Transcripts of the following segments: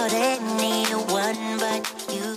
about anyone but you.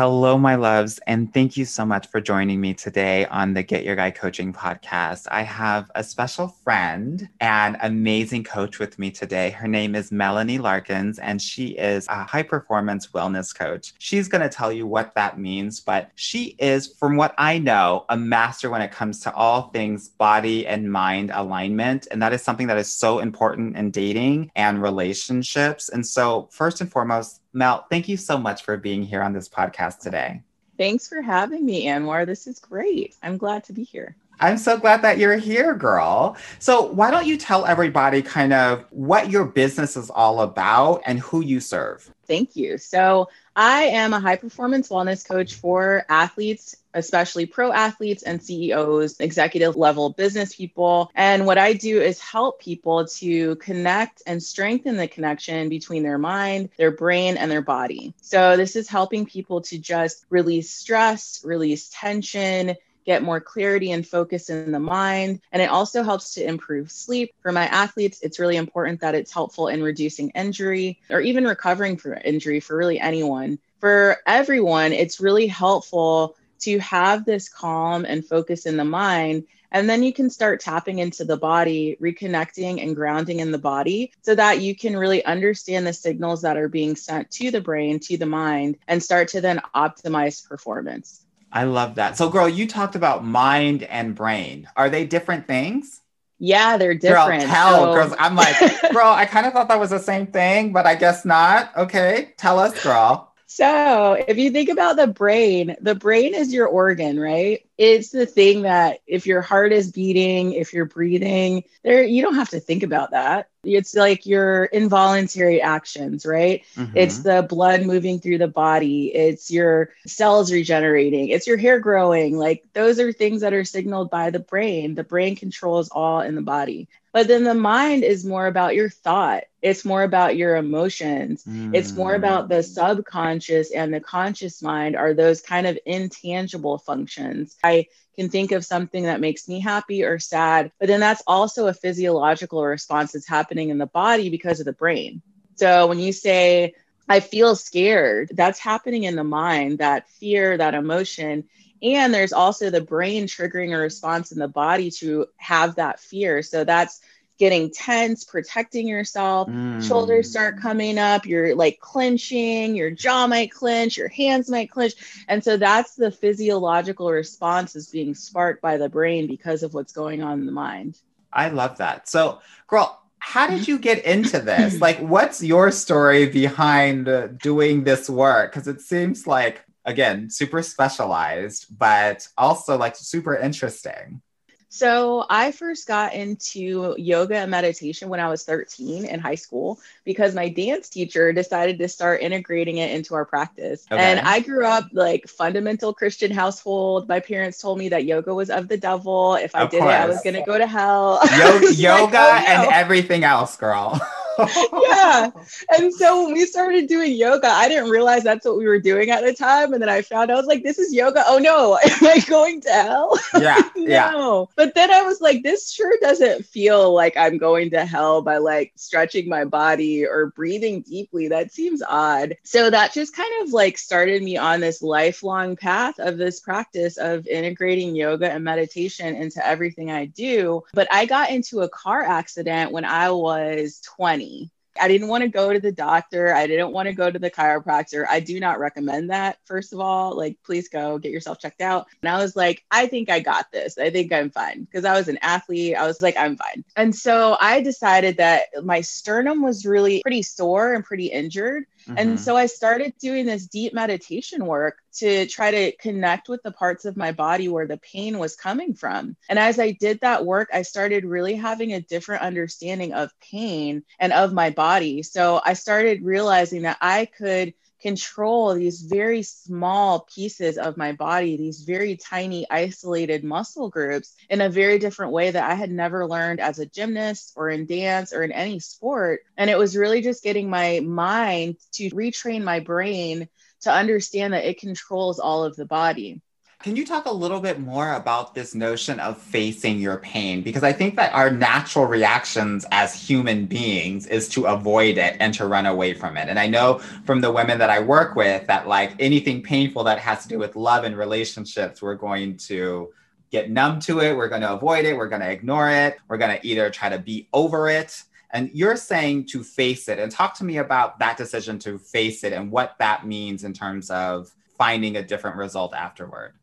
Hello, my loves, and thank you so much for joining me today on the Get Your Guy Coaching podcast. I have a special friend and amazing coach with me today. Her name is Melanie Larkins, and she is a high performance wellness coach. She's going to tell you what that means, but she is, from what I know, a master when it comes to all things body and mind alignment. And that is something that is so important in dating and relationships. And so, first and foremost, Mel, thank you so much for being here on this podcast today. Thanks for having me, Anwar. This is great. I'm glad to be here. I'm so glad that you're here, girl. So, why don't you tell everybody kind of what your business is all about and who you serve? Thank you. So, I am a high performance wellness coach for athletes, especially pro athletes and CEOs, executive level business people. And what I do is help people to connect and strengthen the connection between their mind, their brain, and their body. So, this is helping people to just release stress, release tension, get more clarity and focus in the mind. And it also helps to improve sleep. For my athletes, it's really important that it's helpful in reducing injury or even recovering from injury for really anyone. For everyone, it's really helpful to have this calm and focus in the mind. And then you can start tapping into the body, reconnecting and grounding in the body so that you can really understand the signals that are being sent to the brain, to the mind, and start to then optimize performance. I love that. So, girl, you talked about mind and brain. Are they different things? Yeah, they're different. Girl, tell, So- girls. I'm like, girl, I kind of thought that was the same thing, but I guess not. Okay, tell us, girl. So, if you think about the brain, the brain is your organ, right? It's the thing that if your heart is beating, if you're breathing, there you don't have to think about that. It's like your involuntary actions, right? It's Mhm. the blood moving through the body, it's your cells regenerating, it's your hair growing. Like those are things that are signaled by the brain. The brain controls all in the body. But then the mind is more about your thought. It's more about your emotions. It's more Mm. about the subconscious and the conscious mind are those kind of intangible functions. I can think of something that makes me happy or sad, but then that's also a physiological response that's happening in the body because of the brain. So when you say, I feel scared, that's happening in the mind, that fear, that emotion. And there's also the brain triggering a response in the body to have that fear. So that's getting tense, protecting yourself Mm. shoulders start coming up you're like clenching your jaw might clench your hands might clench and so that's the physiological response is being sparked by the brain because of what's going on in the mind I love that. So, girl, how did you get into this? like, what's your story behind uh, doing this work? Because it seems like, again, super specialized, but also like super interesting. So I first got into yoga and meditation when I was 13 in high school because my dance teacher decided to start integrating it into our practice. Okay. And I grew up like fundamental Christian household. My parents told me that yoga was of the devil. If I Of did it, I was going to go to hell. Yo- was like, yoga "Oh, and everything else, girl. Yeah. And so when we started doing yoga, I didn't realize that's what we were doing at the time. And then I found I was like, this is yoga. Oh no, am I going to hell? yeah, yeah. no. But then I was like, this sure doesn't feel like I'm going to hell by like stretching my body or breathing deeply. That seems odd. So that just kind of like started me on this lifelong path of this practice of integrating yoga and meditation into everything I do. But I got into a car accident when I was 20. I didn't want to go to the doctor. I didn't want to go to the chiropractor. I do not recommend that, first of all. Like, please go get yourself checked out. And I was like, I think I got this. I think I'm fine. Because I was an athlete. I was like, I'm fine. And so I decided that my sternum was really pretty sore and pretty injured. Mhm. And so I started doing this deep meditation work to try to connect with the parts of my body where the pain was coming from. And as I did that work, I started really having a different understanding of pain and of my body. So I started realizing that I could control these very small pieces of my body, these very tiny, isolated muscle groups in a very different way that I had never learned as a gymnast or in dance or in any sport. And it was really just getting my mind to retrain my brain to understand that it controls all of the body. Can you talk a little bit more about this notion of facing your pain? Because I think that our natural reactions as human beings is to avoid it and to run away from it. And I know from the women that I work with that, like anything painful that has to do with love and relationships, we're going to get numb to it. We're going to avoid it. We're going to ignore it. We're going to either try to be over it. And you're saying to face it and talk to me about that decision to face it and what that means in terms of finding a different result afterward.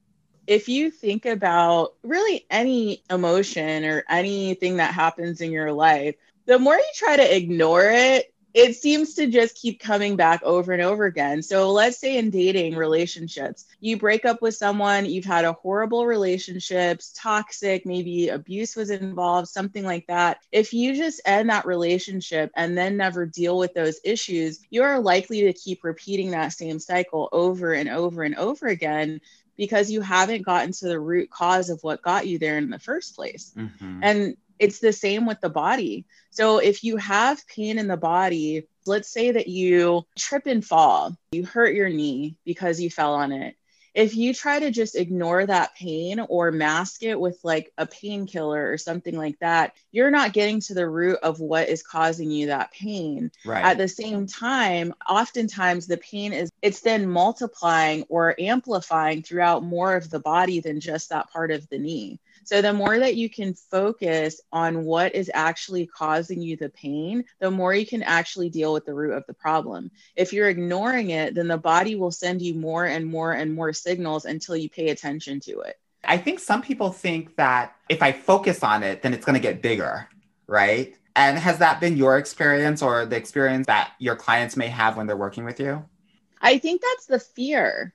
if you think about really any emotion or anything that happens in your life, the more you try to ignore it, it seems to just keep coming back over and over again. So, let's say in dating relationships, you break up with someone, you've had a horrible relationship, toxic, maybe abuse was involved, something like that. If you just end that relationship and then never deal with those issues, you are likely to keep repeating that same cycle over and over and over again because you haven't gotten to the root cause of what got you there in the first place. Mhm. And it's the same with the body. So if you have pain in the body, let's say that you trip and fall, you hurt your knee because you fell on it. If you try to just ignore that pain or mask it with like a painkiller or something like that, you're not getting to the root of what is causing you that pain Right. at the same time oftentimes the pain is it's then multiplying or amplifying throughout more of the body than just that part of the knee so the more that you can focus on what is actually causing you the pain the more you can actually deal with the root of the problem if you're ignoring it then the body will send you more and more and more signals until you pay attention to it I think some people think that if I focus on it, then it's going to get bigger, right? And has that been your experience or the experience that your clients may have when they're working with you? I think that's the fear.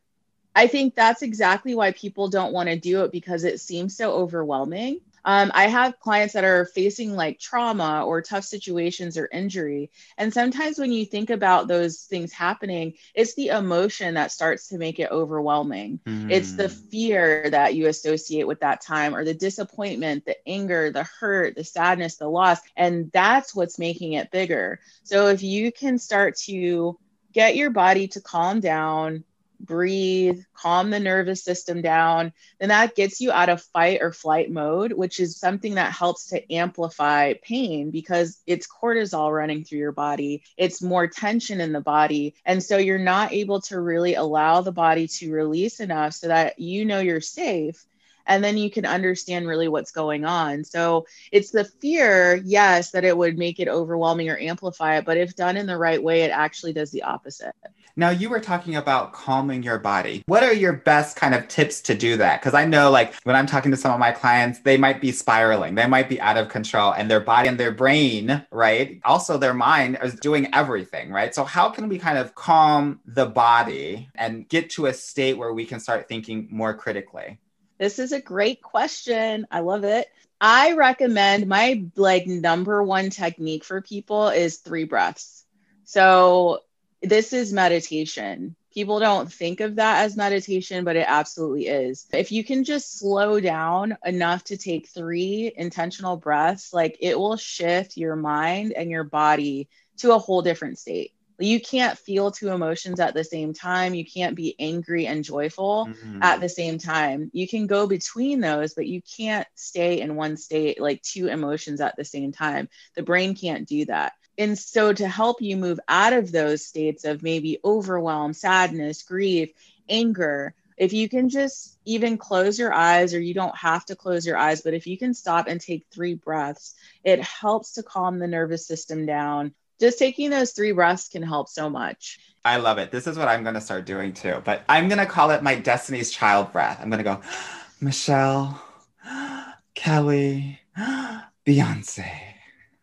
I think that's exactly why people don't want to do it because it seems so overwhelming. Um, I have clients that are facing like trauma or tough situations or injury. And sometimes when you think about those things happening, it's the emotion that starts to make it overwhelming. It's the Mm. fear that you associate with that time, or the disappointment, the anger, the hurt, the sadness, the loss. And that's what's making it bigger. So if you can start to get your body to calm down, breathe, calm the nervous system down, then that gets you out of fight or flight mode, which is something that helps to amplify pain because it's cortisol running through your body. It's more tension in the body. And so you're not able to really allow the body to release enough so that you know you're safe. And then you can understand really what's going on. So it's the fear, yes, that it would make it overwhelming or amplify it. But if done in the right way, it actually does the opposite. Now, you were talking about calming your body. What are your best kind of tips to do that? Because I know, like, when I'm talking to some of my clients, they might be spiraling, they might be out of control, and their body and their brain, right? Also, their mind is doing everything, right? So, how can we kind of calm the body and get to a state where we can start thinking more critically? This is a great question. I love it. I recommend my like number one technique for people is three breaths. So this is meditation. People don't think of that as meditation, but it absolutely is. If you can just slow down enough to take three intentional breaths, like it will shift your mind and your body to a whole different state. You can't feel two emotions at the same time. You can't be angry and joyful Mhm. at the same time. You can go between those, but you can't stay in one state, like two emotions at the same time. The brain can't do that. And so, to help you move out of those states of maybe overwhelm, sadness, grief, anger, if you can just even close your eyes, or you don't have to close your eyes, but if you can stop and take three breaths, it helps to calm the nervous system down. Just taking those three breaths can help so much. I love it. This is what I'm going to start doing too. But I'm going to call it my Destiny's Child breath. I'm going to go, Michelle, Kelly, Beyonce.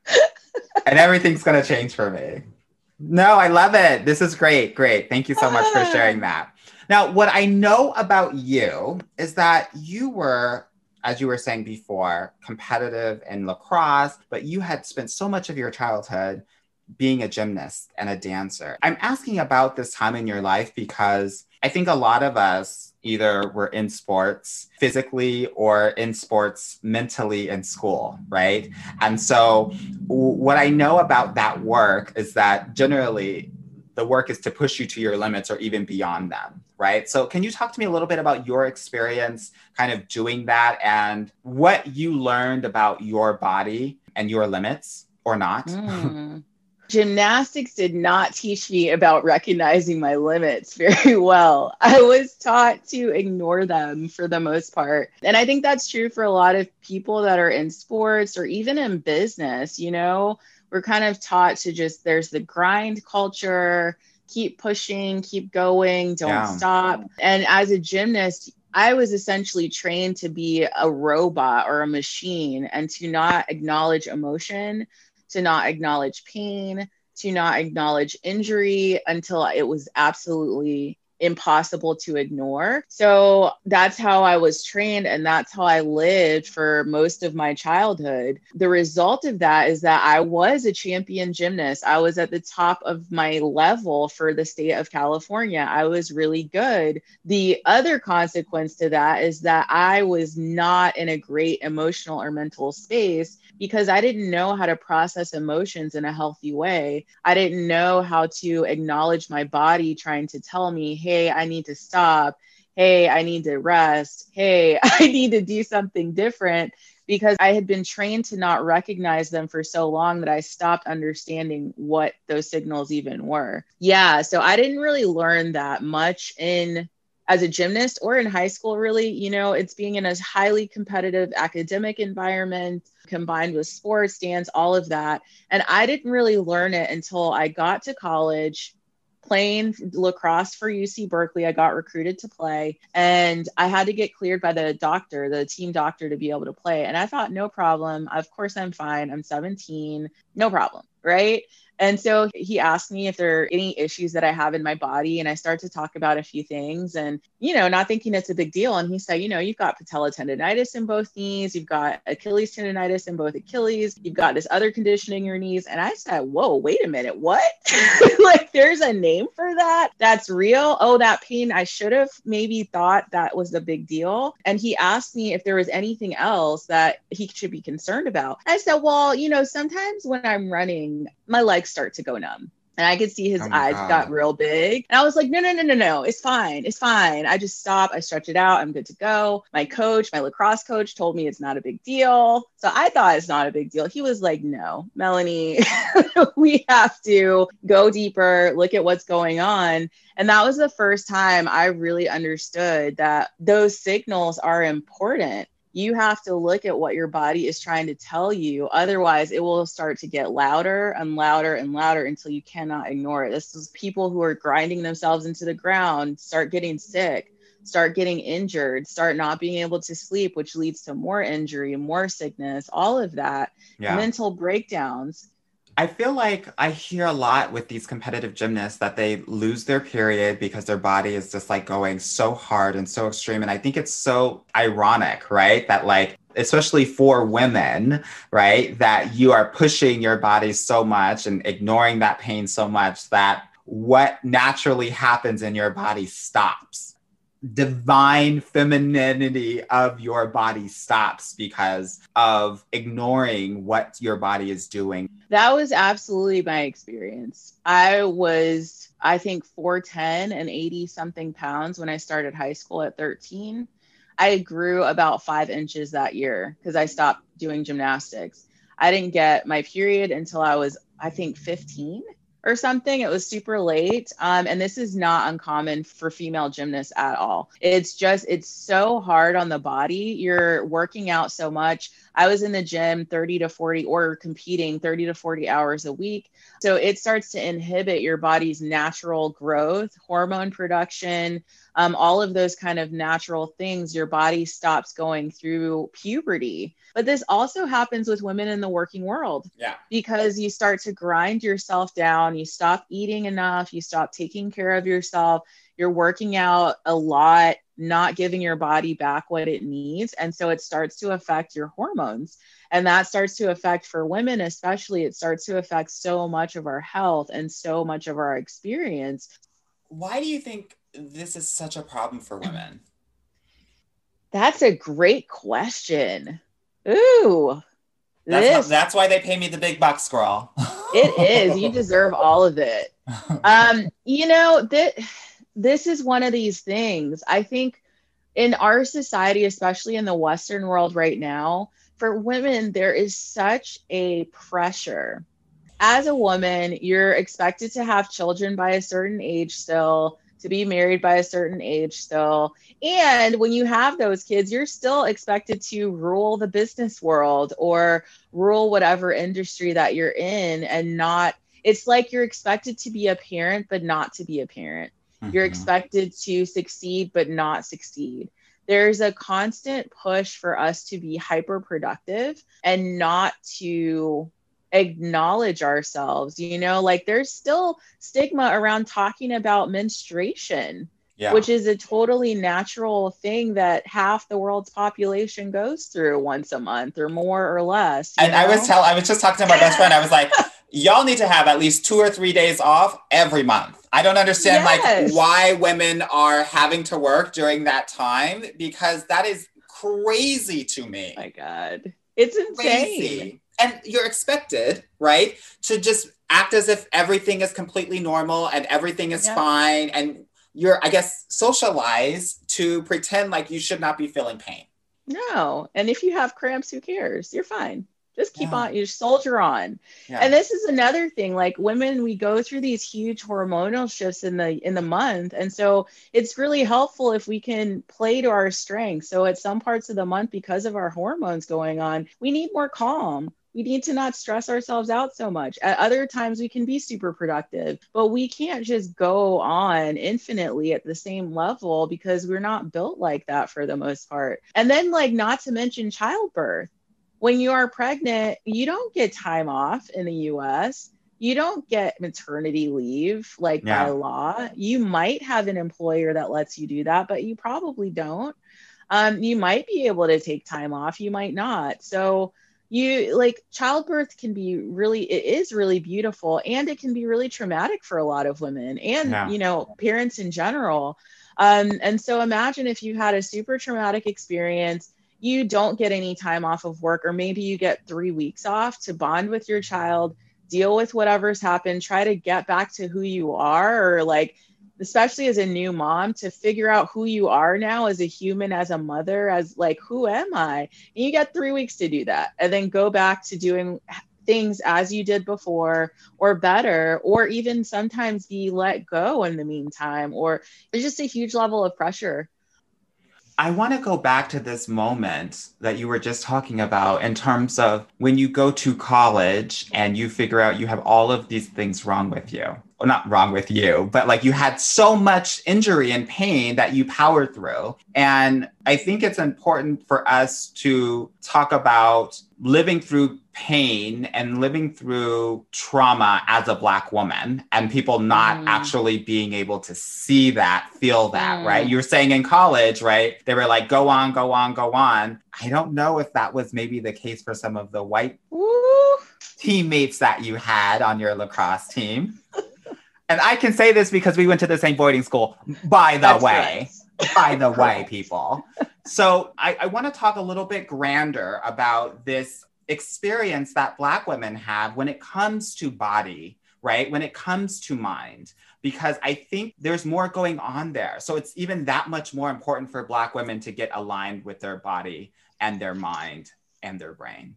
and everything's going to change for me. No, I love it. This is great. Great. Thank you so much for sharing that. Now, what I know about you is that you were, as you were saying before, competitive in lacrosse, but you had spent so much of your childhood being a gymnast and a dancer. I'm asking about this time in your life because I think a lot of us either were in sports physically or in sports mentally in school, right? And so, what I know about that work is that generally the work is to push you to your limits or even beyond them, right? So, can you talk to me a little bit about your experience kind of doing that and what you learned about your body and your limits or not? Mm gymnastics did not teach me about recognizing my limits very well. I was taught to ignore them for the most part. And I think that's true for a lot of people that are in sports or even in business. You know, we're kind of taught to just, there's the grind culture, keep pushing, keep going, don't yeah. stop. And as a gymnast, I was essentially trained to be a robot or a machine and to not acknowledge emotion to not acknowledge pain, to not acknowledge injury until it was absolutely impossible to ignore. So that's how I was trained and that's how I lived for most of my childhood. The result of that is that I was a champion gymnast. I was at the top of my level for the state of California. I was really good. The other consequence to that is that I was not in a great emotional or mental space because I didn't know how to process emotions in a healthy way. I didn't know how to acknowledge my body trying to tell me, hey, I need to stop. Hey, I need to rest. Hey, I need to do something different because I had been trained to not recognize them for so long that I stopped understanding what those signals even were. Yeah, so I didn't really learn that much in as a gymnast or in high school really you know it's being in a highly competitive academic environment combined with sports dance all of that and i didn't really learn it until i got to college playing lacrosse for UC Berkeley. I got recruited to play and I had to get cleared by the doctor, the team doctor, to be able to play. And I thought, no problem. Of course, I'm fine. I'm 17. No problem. Right. And so he asked me if there are any issues that I have in my body. And I started to talk about a few things and, you know, not thinking it's a big deal. And he said, you know, you've got patella tendonitis in both knees, you've got Achilles tendonitis in both Achilles, you've got this other condition in your knees. And I said, whoa, wait a minute, what? like there's a name for that? That's real? Oh, that pain. I should have maybe thought that was a big deal. And he asked me if there was anything else that he should be concerned about. I said, well, you know, sometimes when I'm running, my legs start to go numb. And I could see his oh eyes God. got real big. And I was like, no, no, no, no, no. It's fine. It's fine. I just stop. I stretch it out. I'm good to go. My coach, my lacrosse coach told me it's not a big deal. So I thought it's not a big deal. He was like, no, Melanie, we have to go deeper, look at what's going on. And that was the first time I really understood that those signals are important you have to look at what your body is trying to tell you. Otherwise, it will start to get louder and louder and louder until you cannot ignore it. This is people who are grinding themselves into the ground, start getting sick, start getting injured, start not being able to sleep, which leads to more injury, more sickness, all of that, yeah. mental breakdowns. I feel like I hear a lot with these competitive gymnasts that they lose their period because their body is just like going so hard and so extreme. And I think it's so ironic, right? That like, especially for women, right? That you are pushing your body so much and ignoring that pain so much that what naturally happens in your body stops divine femininity of your body stops because of ignoring what your body is doing. That was absolutely my experience. I was, I think, 4'10 and 80 something pounds when I started high school at 13. I grew about five inches that year because I stopped doing gymnastics. I didn't get my period until I was, I think, 15 or something. It was super late. Um, and this is not uncommon for female gymnasts at all. It's just, it's so hard on the body. You're working out so much. I was in the gym 30 to 40 or competing 30 to 40 hours a week. So it starts to inhibit your body's natural growth, hormone production, um, all of those kind of natural things, your body stops going through puberty. But this also happens with women in the working world. Yeah. Because you start to grind yourself down, you stop eating enough, you stop taking care of yourself, you're working out a lot, not giving your body back what it needs. And so it starts to affect your hormones. And that starts to affect, for women especially, it starts to affect so much of our health and so much of our experience. Why do you think this is such a problem for women? That's a great question. Ooh. That's, how- that's why they pay me the big bucks, girl. it is. You deserve all of it. Um, you know, that this is one of these things. I think in our society, especially in the Western world right now, for women, there is such a pressure. As a woman, you're expected to have children by a certain age still, to be married by a certain age still. And when you have those kids, you're still expected to rule the business world or rule whatever industry that you're in and not, it's like you're expected to be a parent, but not to be a parent. You're Mhm. expected to succeed, but not succeed. There's a constant push for us to be hyper productive and not to acknowledge ourselves. You know, like there's still stigma around talking about menstruation, yeah. which is a totally natural thing that half the world's population goes through once a month or more or less. and I was know? tell I was just talking to my best friend. I was like, y'all need to have at least two or three days off every month. I don't understand Yes. like why women are having to work during that time because that is crazy to me. Oh my God. It's insane. crazy. And you're expected, right, to just act as if everything is completely normal and everything is Yeah. fine. And you're, I guess, socialized to pretend like you should not be feeling pain. No. And if you have cramps, who cares? You're fine. Just keep Yeah. on, you soldier on. Yeah. And this is another thing. Like women, we go through these huge hormonal shifts in the in the month. And so it's really helpful if we can play to our strengths. So at some parts of the month, because of our hormones going on, we need more calm. We need to not stress ourselves out so much. At other times, we can be super productive, but we can't just go on infinitely at the same level because we're not built like that for the most part. And then, like, not to mention childbirth. When you are pregnant, you don't get time off in the US. You don't get maternity leave like Yeah. by law. You might have an employer that lets you do that, but you probably don't. Um, you might be able to take time off, you might not. So, you like childbirth can be really it is really beautiful and it can be really traumatic for a lot of women and Yeah. you know parents in general um, and so imagine if you had a super traumatic experience you don't get any time off of work or maybe you get three weeks off to bond with your child deal with whatever's happened try to get back to who you are or like especially as a new mom to figure out who you are now as a human as a mother as like who am i and you get three weeks to do that and then go back to doing things as you did before or better or even sometimes be let go in the meantime or there's just a huge level of pressure I want to go back to this moment that you were just talking about in terms of when you go to college and you figure out you have all of these things wrong with you. Well, not wrong with you, but like you had so much injury and pain that you powered through. And I think it's important for us to talk about living through pain and living through trauma as a Black woman and people not Mm. actually being able to see that, feel that, Mm. right? You were saying in college, right? They were like, go on, go on, go on. I don't know if that was maybe the case for some of the white Woo! teammates that you had on your lacrosse team. and I can say this because we went to the same boarding school, by the That's way right. by the way, people. So I, I want to talk a little bit grander about this experience that Black women have when it comes to body, right? When it comes to mind, because I think there's more going on there. So it's even that much more important for Black women to get aligned with their body and their mind and their brain.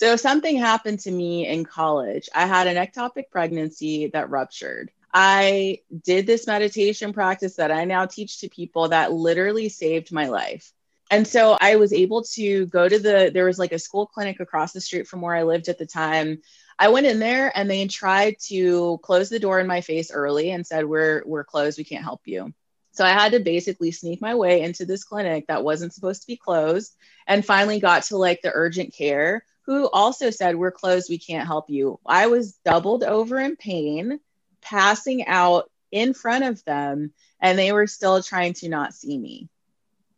So something happened to me in college. I had an ectopic pregnancy that ruptured. I did this meditation practice that I now teach to people that literally saved my life. And so I was able to go to the, there was like a school clinic across the street from where I lived at the time. I went in there and they tried to close the door in my face early and said, We're, we're closed. We can't help you. So I had to basically sneak my way into this clinic that wasn't supposed to be closed and finally got to like the urgent care who also said, We're closed, we can't help you. I was doubled over in pain, passing out in front of them, and they were still trying to not see me.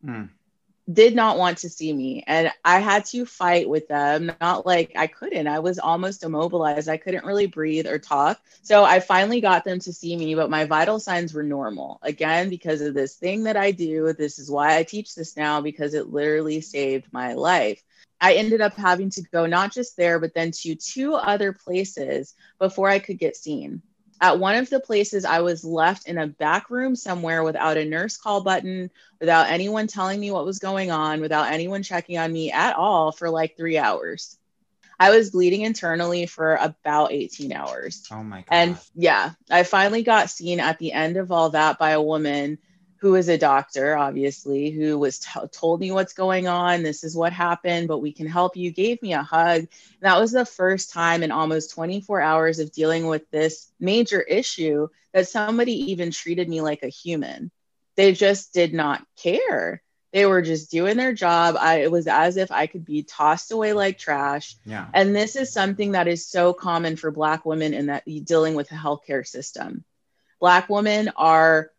Mm. Did not want to see me. And I had to fight with them. Not like I couldn't. I was almost immobilized. I couldn't really breathe or talk. So I finally got them to see me, but my vital signs were normal. Again, because of this thing that I do. This is why I teach this now, because it literally saved my life. I ended up having to go not just there, but then to two other places before I could get seen. At one of the places, I was left in a back room somewhere without a nurse call button, without anyone telling me what was going on, without anyone checking on me at all for like three hours. I was bleeding internally for about 18 hours. Oh my god. And yeah, I finally got seen at the end of all that by a woman who is a doctor, obviously, who was t- told me what's going on. This is what happened, but we can help you. Gave me a hug. And that was the first time in almost 24 hours of dealing with this major issue that somebody even treated me like a human. They just did not care. They were just doing their job. I, it was as if I could be tossed away like trash. yeah. And this is something that is so common for Black women in that dealing with the healthcare system. Black women are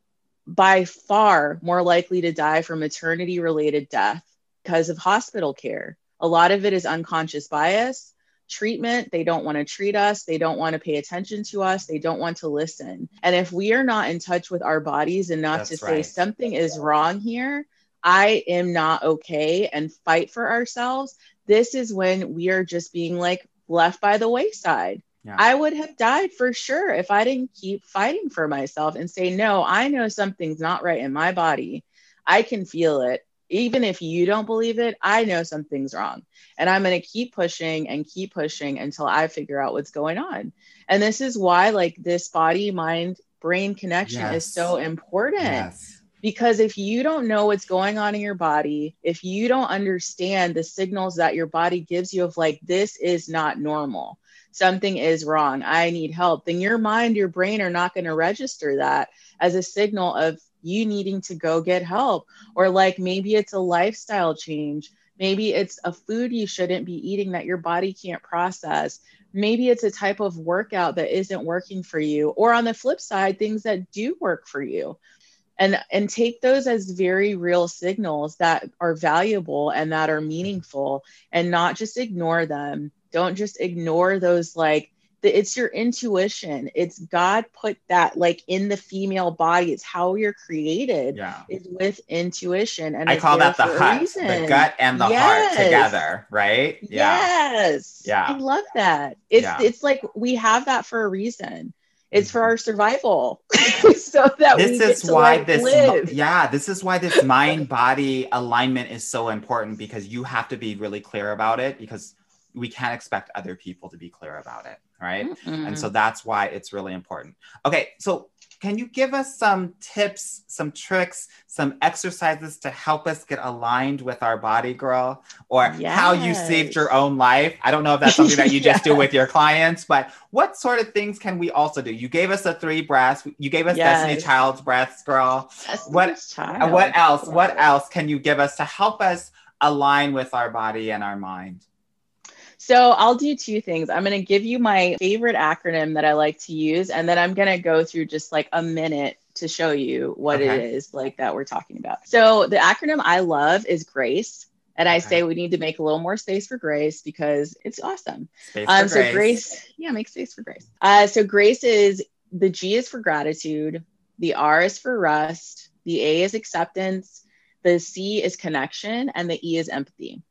by far more likely to die from maternity related death because of hospital care. A lot of it is unconscious bias, treatment. They don't want to treat us. They don't want to pay attention to us. They don't want to listen. And if we are not in touch with our bodies enough That's to say right. something is wrong here, I am not okay, and fight for ourselves, this is when we are just being like left by the wayside. Yeah. I would have died for sure if I didn't keep fighting for myself and say, no, I know something's not right in my body. I can feel it. Even if you don't believe it, I know something's wrong. And I'm going to keep pushing and keep pushing until I figure out what's going on. And this is why, like, this body mind brain connection Yes. is so important yes. because if you don't know what's going on in your body, if you don't understand the signals that your body gives you of like, this is not normal, something is wrong, I need help, then your mind, your brain are not going to register that as a signal of you needing to go get help. Or like maybe it's a lifestyle change. Maybe it's a food you shouldn't be eating that your body can't process. Maybe it's a type of workout that isn't working for you. Or on the flip side, things that do work for you and and take those as very real signals that are valuable and that are meaningful and not just ignore them don't just ignore those like the, it's your intuition it's god put that like in the female body it's how you're created Yeah. is with intuition and I call that the hut, the gut and the Yes. heart together, right? Yeah. yes. Yeah. I love that. It's Yeah. it's like we have that for a reason. It's for Mhm. our survival. so that we This is to, why like, this live. yeah, this is why this mind body alignment is so important because you have to be really clear about it because we can't expect other people to be clear about it, right? Mm-mm. And so that's why it's really important. Okay, so can you give us some tips, some tricks, some exercises to help us get aligned with our body, girl? Or how you saved your own life? I don't know if that's something that you just do with your clients, but what sort of things can we also do? You gave us the three breaths. You gave us Destiny Child's breaths, girl. Destiny's what- Child. What else? What else can you give us to help us align with our body and our mind? So I'll do two things. I'm going to give you my favorite acronym that I like to use, and then I'm going to go through just like a minute to show you what it Okay. is like that we're talking about. So the acronym I love is GRACE. And I Okay. say we need to make a little more space for grace because it's awesome. Um, so grace, yeah, make space for grace. Uh, so grace is the G is for gratitude, the R is for rest, the A is acceptance, the C is connection, and the E is empathy.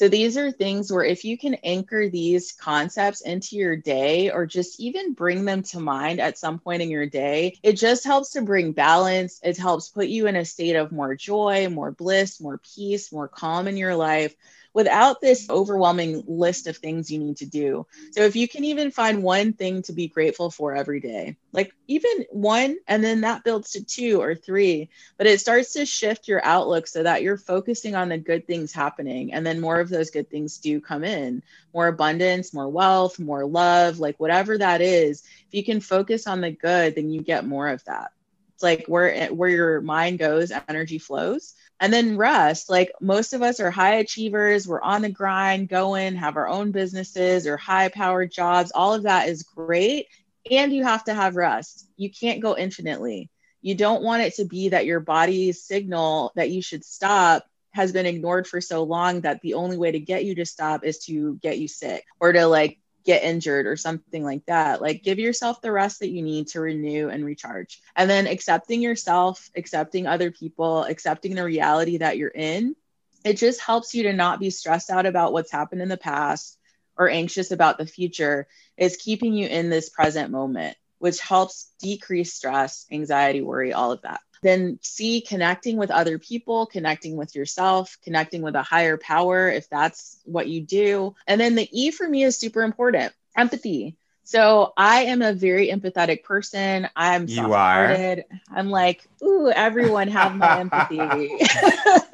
So these are things where if you can anchor these concepts into your day or just even bring them to mind at some point in your day, it just helps to bring balance. It helps put you in a state of more joy, more bliss, more peace, more calm in your life without this overwhelming list of things you need to do. So if you can even find one thing to be grateful for every day, like even one, and then that builds to two or three, but it starts to shift your outlook so that you're focusing on the good things happening. And then more of those good things do come in more abundance, more wealth, more love, like whatever that is. If you can focus on the good, then you get more of that. It's like where where your mind goes, energy flows. And then rest. Like most of us are high achievers. We're on the grind, going, have our own businesses or high powered jobs. All of that is great. And you have to have rest. You can't go infinitely. You don't want it to be that your body's signal that you should stop has been ignored for so long that the only way to get you to stop is to get you sick or to like get injured or something like that. Like give yourself the rest that you need to renew and recharge. And then accepting yourself, accepting other people, accepting the reality that you're in. It just helps you to not be stressed out about what's happened in the past or anxious about the future is keeping you in this present moment, which helps decrease stress, anxiety, worry, all of that. Then C, connecting with other people, connecting with yourself, connecting with a higher power, if that's what you do. And then the E for me is super important empathy. So I am a very empathetic person. I'm You are. I'm like, ooh, everyone have my empathy.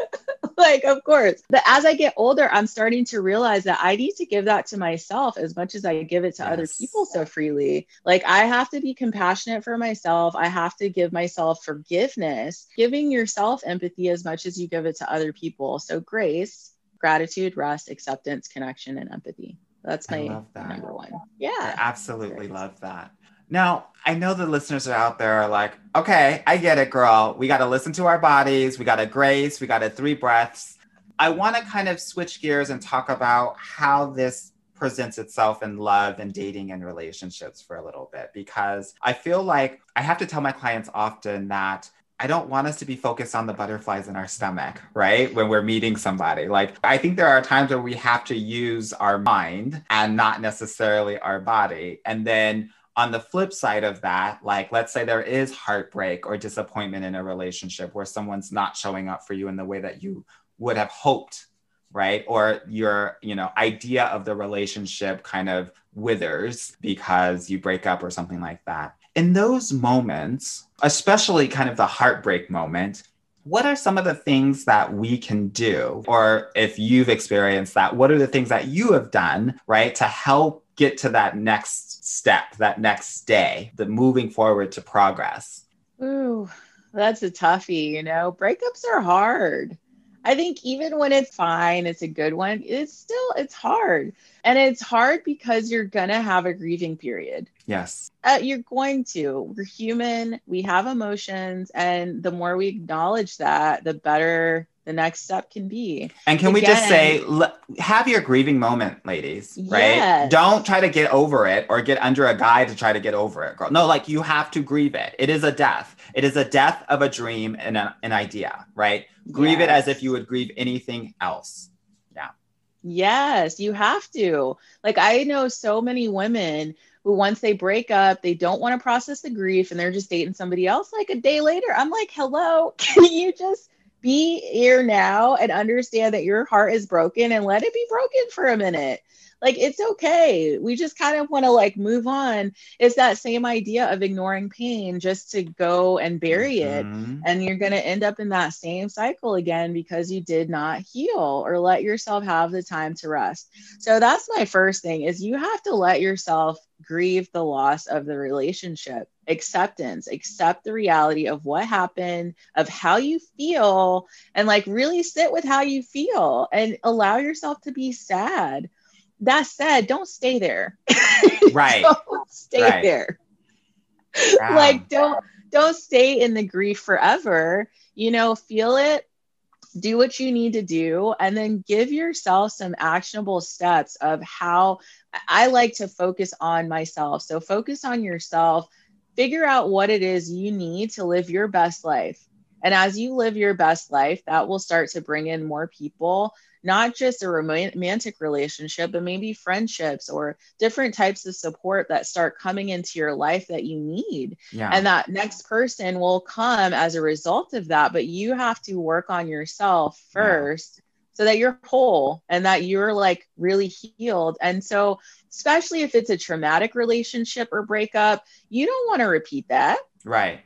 like, of course. But as I get older, I'm starting to realize that I need to give that to myself as much as I give it to other people so freely. Like, I have to be compassionate for myself. I have to give myself forgiveness, giving yourself empathy as much as you give it to other people. So, grace, gratitude, rest, acceptance, connection, and empathy. That's my that. number one. Yeah. I absolutely Great. love that. Now, I know the listeners are out there are like, okay, I get it, girl. We got to listen to our bodies. We got to grace. We got to three breaths. I want to kind of switch gears and talk about how this presents itself in love and dating and relationships for a little bit because I feel like I have to tell my clients often that I don't want us to be focused on the butterflies in our stomach, right? When we're meeting somebody. Like, I think there are times where we have to use our mind and not necessarily our body. And then on the flip side of that, like, let's say there is heartbreak or disappointment in a relationship where someone's not showing up for you in the way that you would have hoped, right? Or your, you know, idea of the relationship kind of withers because you break up or something like that. In those moments, especially kind of the heartbreak moment, what are some of the things that we can do? Or if you've experienced that, what are the things that you have done, right, to help get to that next step, that next day, the moving forward to progress? Ooh, that's a toughie, you know. Breakups are hard. I think even when it's fine, it's a good one, it's still it's hard. And it's hard because you're going to have a grieving period. Yes. Uh, you're going to. We're human, we have emotions, and the more we acknowledge that, the better the next step can be. And can we just say, l- have your grieving moment, ladies, right? Yes. Don't try to get over it or get under a guy to try to get over it, girl. No, like you have to grieve it. It is a death. It is a death of a dream and a- an idea, right? Grieve it as if you would grieve anything else. Yeah. Yes, you have to. Like, I know so many women who, once they break up, they don't want to process the grief and they're just dating somebody else like a day later. I'm like, hello, can you just be here now and understand that your heart is broken and let it be broken for a minute? Like, it's okay. We just kind of want to like move on. It's that same idea of ignoring pain just to go and bury it Mhm. and you're going to end up in that same cycle again because you did not heal or let yourself have the time to rest so that's my first thing is you have to let yourself grieve the loss of the relationship acceptance accept the reality of what happened of how you feel and like really sit with how you feel and allow yourself to be sad that said don't stay there Right. don't stay Right. there Wow. like don't don't stay in the grief forever you know feel it do what you need to do and then give yourself some actionable steps of how i like to focus on myself so focus on yourself figure out what it is you need to live your best life and as you live your best life that will start to bring in more people not just a romantic relationship but maybe friendships or different types of support that start coming into your life that you need yeah. and that next person will come as a result of that but you have to work on yourself Yeah. So that you're whole and that you're like really healed and so especially if it's a traumatic relationship or breakup you don't want to repeat that right.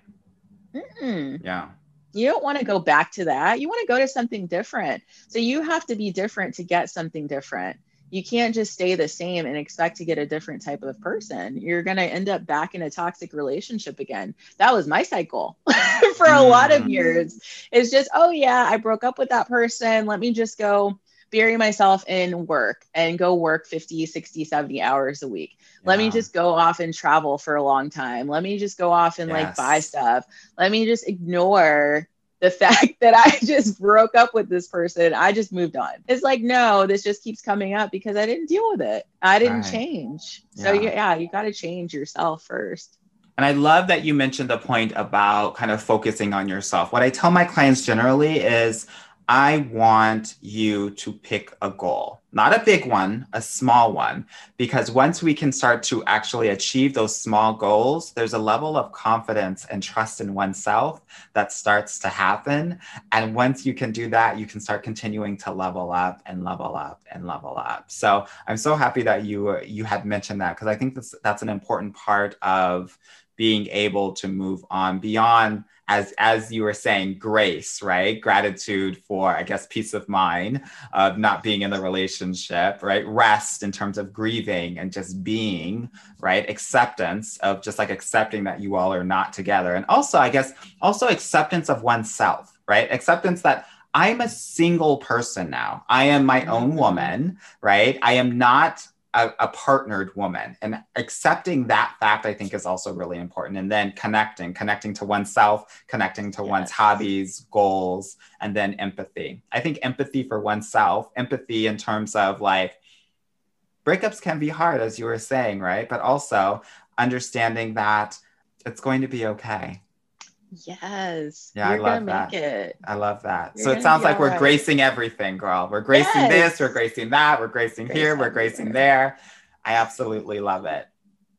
Mm-mm. Yeah. you don't want to go back to that you want to go to something different so you have to be different to get something different you can't just stay the same and expect to get a different type of person. You're going to end up back in a toxic relationship again. That was my cycle for a lot of Mm. years. It's just, oh, yeah, I broke up with that person. Let me just go bury myself in work and go work 50, 60, 70 hours a week. Let me just go off and travel for a long time. Let me just go off and like buy stuff. Let me just ignore the fact that I just broke up with this person. I just moved on. It's like, no, this just keeps coming up because I didn't deal with it. I didn't Right. change. So, Yeah. yeah, yeah you got to change yourself first. And I love that you mentioned the point about kind of focusing on yourself. What I tell my clients generally is I want you to pick a goal, not a big one, a small one, because once we can start to actually achieve those small goals, there's a level of confidence and trust in oneself that starts to happen. And once you can do that, you can start continuing to level up and level up and level up. So I'm so happy that you you had mentioned that because I think that's that's an important part of being able to move on beyond as as you were saying grace right? Gratitude for i guess peace of mind of not being in the relationship right? Rest in terms of grieving and just being right? Acceptance of just like accepting that you all are not together. And also i guess also acceptance of oneself right? Acceptance that i'm a single person now. I am my own Mhm. woman right? I am not a, a partnered woman. And accepting that fact i think is also really important. And then connecting connecting to oneself connecting to one's hobbies goals and then empathy. I think empathy for oneself empathy in terms of like breakups can be hard as you were saying right? But also understanding that it's going to be okay Yes. Yeah, I love going to make it. I love that. You're so it sounds like we're right. gracing everything, girl. We're gracing Yes. this, we're gracing that, we're gracing Grace here, we're gracing everywhere. there. I absolutely love it.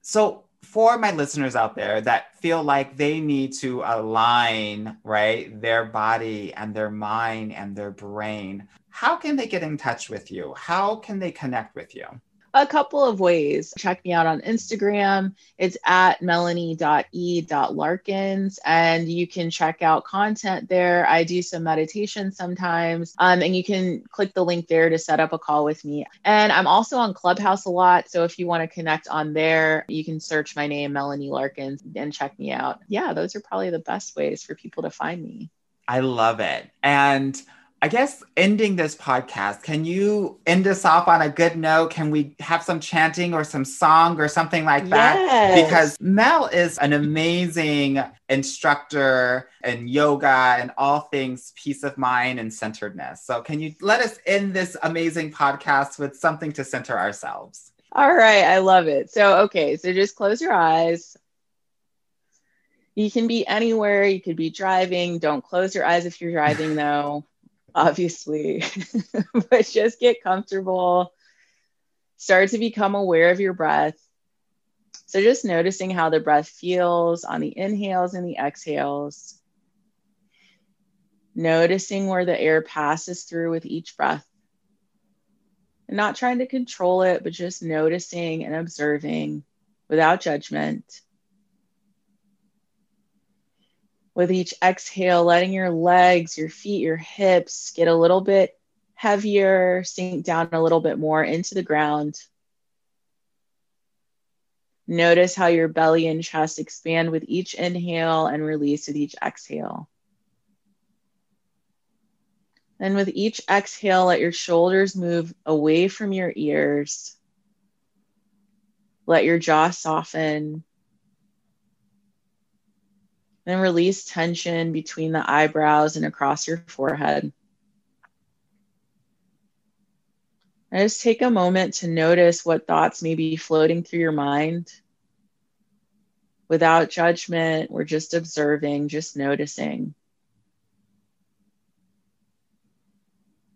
So for my listeners out there that feel like they need to align, right, their body and their mind and their brain, how can they get in touch with you? How can they connect with you? A couple of ways. Check me out on Instagram. It's at melanie.e.larkins, and you can check out content there. I do some meditation sometimes, um, and you can click the link there to set up a call with me. And I'm also on Clubhouse a lot. So if you want to connect on there, you can search my name, Melanie Larkins, and check me out. Yeah, those are probably the best ways for people to find me. I love it. And I guess ending this podcast, can you end us off on a good note? Can we have some chanting or some song or something like that? Yes. Because Mel is an amazing instructor in yoga and all things peace of mind and centeredness. So, can you let us end this amazing podcast with something to center ourselves? All right, I love it. So, okay, so just close your eyes. You can be anywhere. You could be driving. Don't close your eyes if you're driving, though, obviously. but just get comfortable. Start to become aware of your breath. So, just noticing how the breath feels on the inhales and the exhales. Noticing where the air passes through with each breath and not trying to control it, but just noticing and observing without judgment. With each exhale, letting your legs, your feet, your hips get a little bit heavier, sink down a little bit more into the ground. Notice how your belly and chest expand with each inhale and release with each exhale. Then, with each exhale, let your shoulders move away from your ears. Let your jaw soften. Then release tension between the eyebrows and across your forehead. And just take a moment to notice what thoughts may be floating through your mind. Without judgment, we're just observing, just noticing.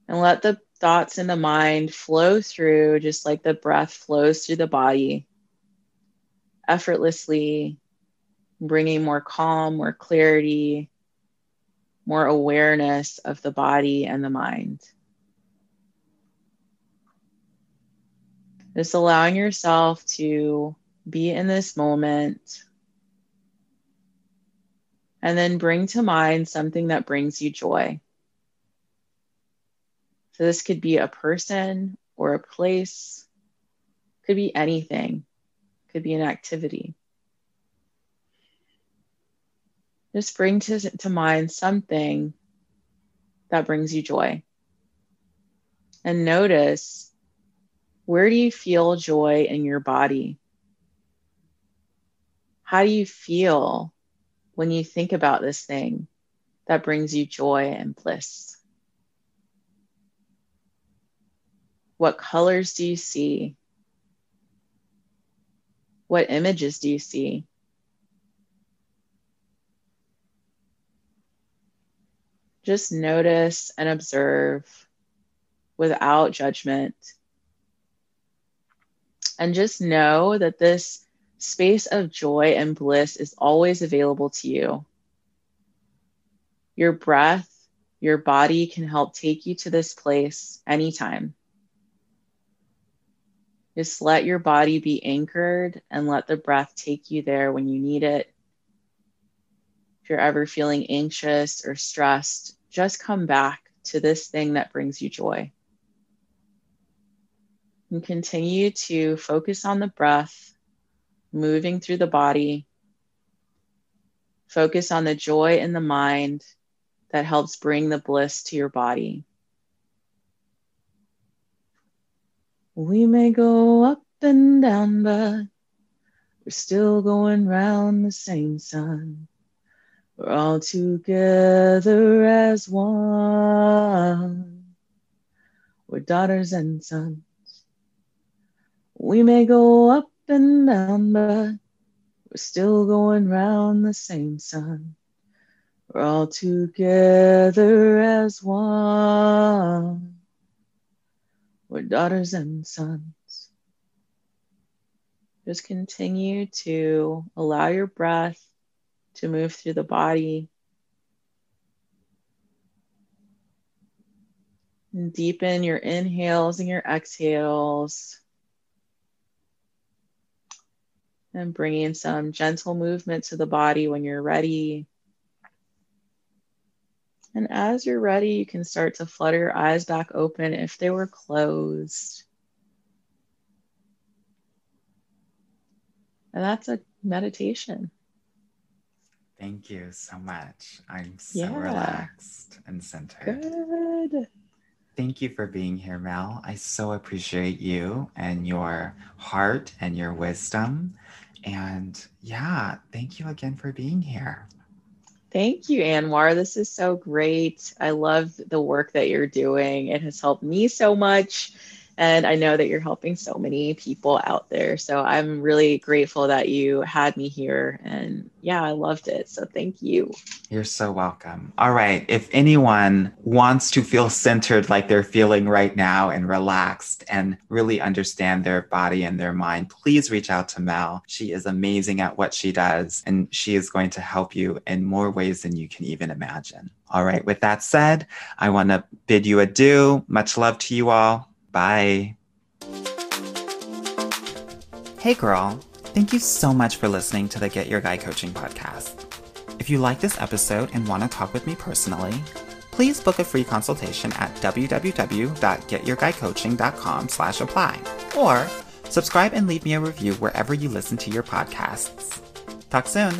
and let the thoughts in the mind flow through just like the breath flows through the body effortlessly, bringing more calm, more clarity, more awareness of the body and the mind. Just allowing yourself to be in this moment and then bring to mind something that brings you joy. So this could be a person or a place, could be anything, could be an activity. Just bring to, to mind something that brings you joy. And notice where do you feel joy in your body? How do you feel when you think about this thing that brings you joy and bliss? What colors do you see? What images do you see? Just notice and observe without judgment. And just know that this space of joy and bliss is always available to you. Your breath, your body can help take you to this place anytime. Just let your body be anchored and let the breath take you there when you need it. If you're ever feeling anxious or stressed, just come back to this thing that brings you joy. And continue to focus on the breath, moving through the body. Focus on the joy in the mind that helps bring the bliss to your body. We may go up and down, but we're still going round the same sun. We're all together as one. We're daughters and sons. We may go up and down, but we're still going round the same sun. We're all together as one. We're daughters and sons. Just continue to allow your breath to move through the body. And deepen your inhales and your exhales. And bringing some gentle movement to the body when you're ready. And as you're ready, you can start to flutter your eyes back open if they were closed. And that's a meditation. Thank you so much. I'm so Yeah. relaxed and centered. Good. Thank you for being here, Mel. I so appreciate you and your heart and your wisdom. And yeah, thank you again for being here. Thank you, Anwar. This is so great. I love the work that you're doing. It has helped me so much. And I know that you're helping so many people out there. So I'm really grateful that you had me here. And yeah, I loved it. So thank you. You're so welcome. All right. If anyone wants to feel centered like they're feeling right now and relaxed and really understand their body and their mind, please reach out to Mel. She is amazing at what she does, and she is going to help you in more ways than you can even imagine. All right. With that said, I want to bid you adieu. Much love to you all. Bye. Hey, girl. Thank you so much for listening to the Get Your Guy Coaching podcast. If you like this episode and want to talk with me personally, please book a free consultation at www.getyourguycoaching.com slash apply or subscribe and leave me a review wherever you listen to your podcasts. Talk soon.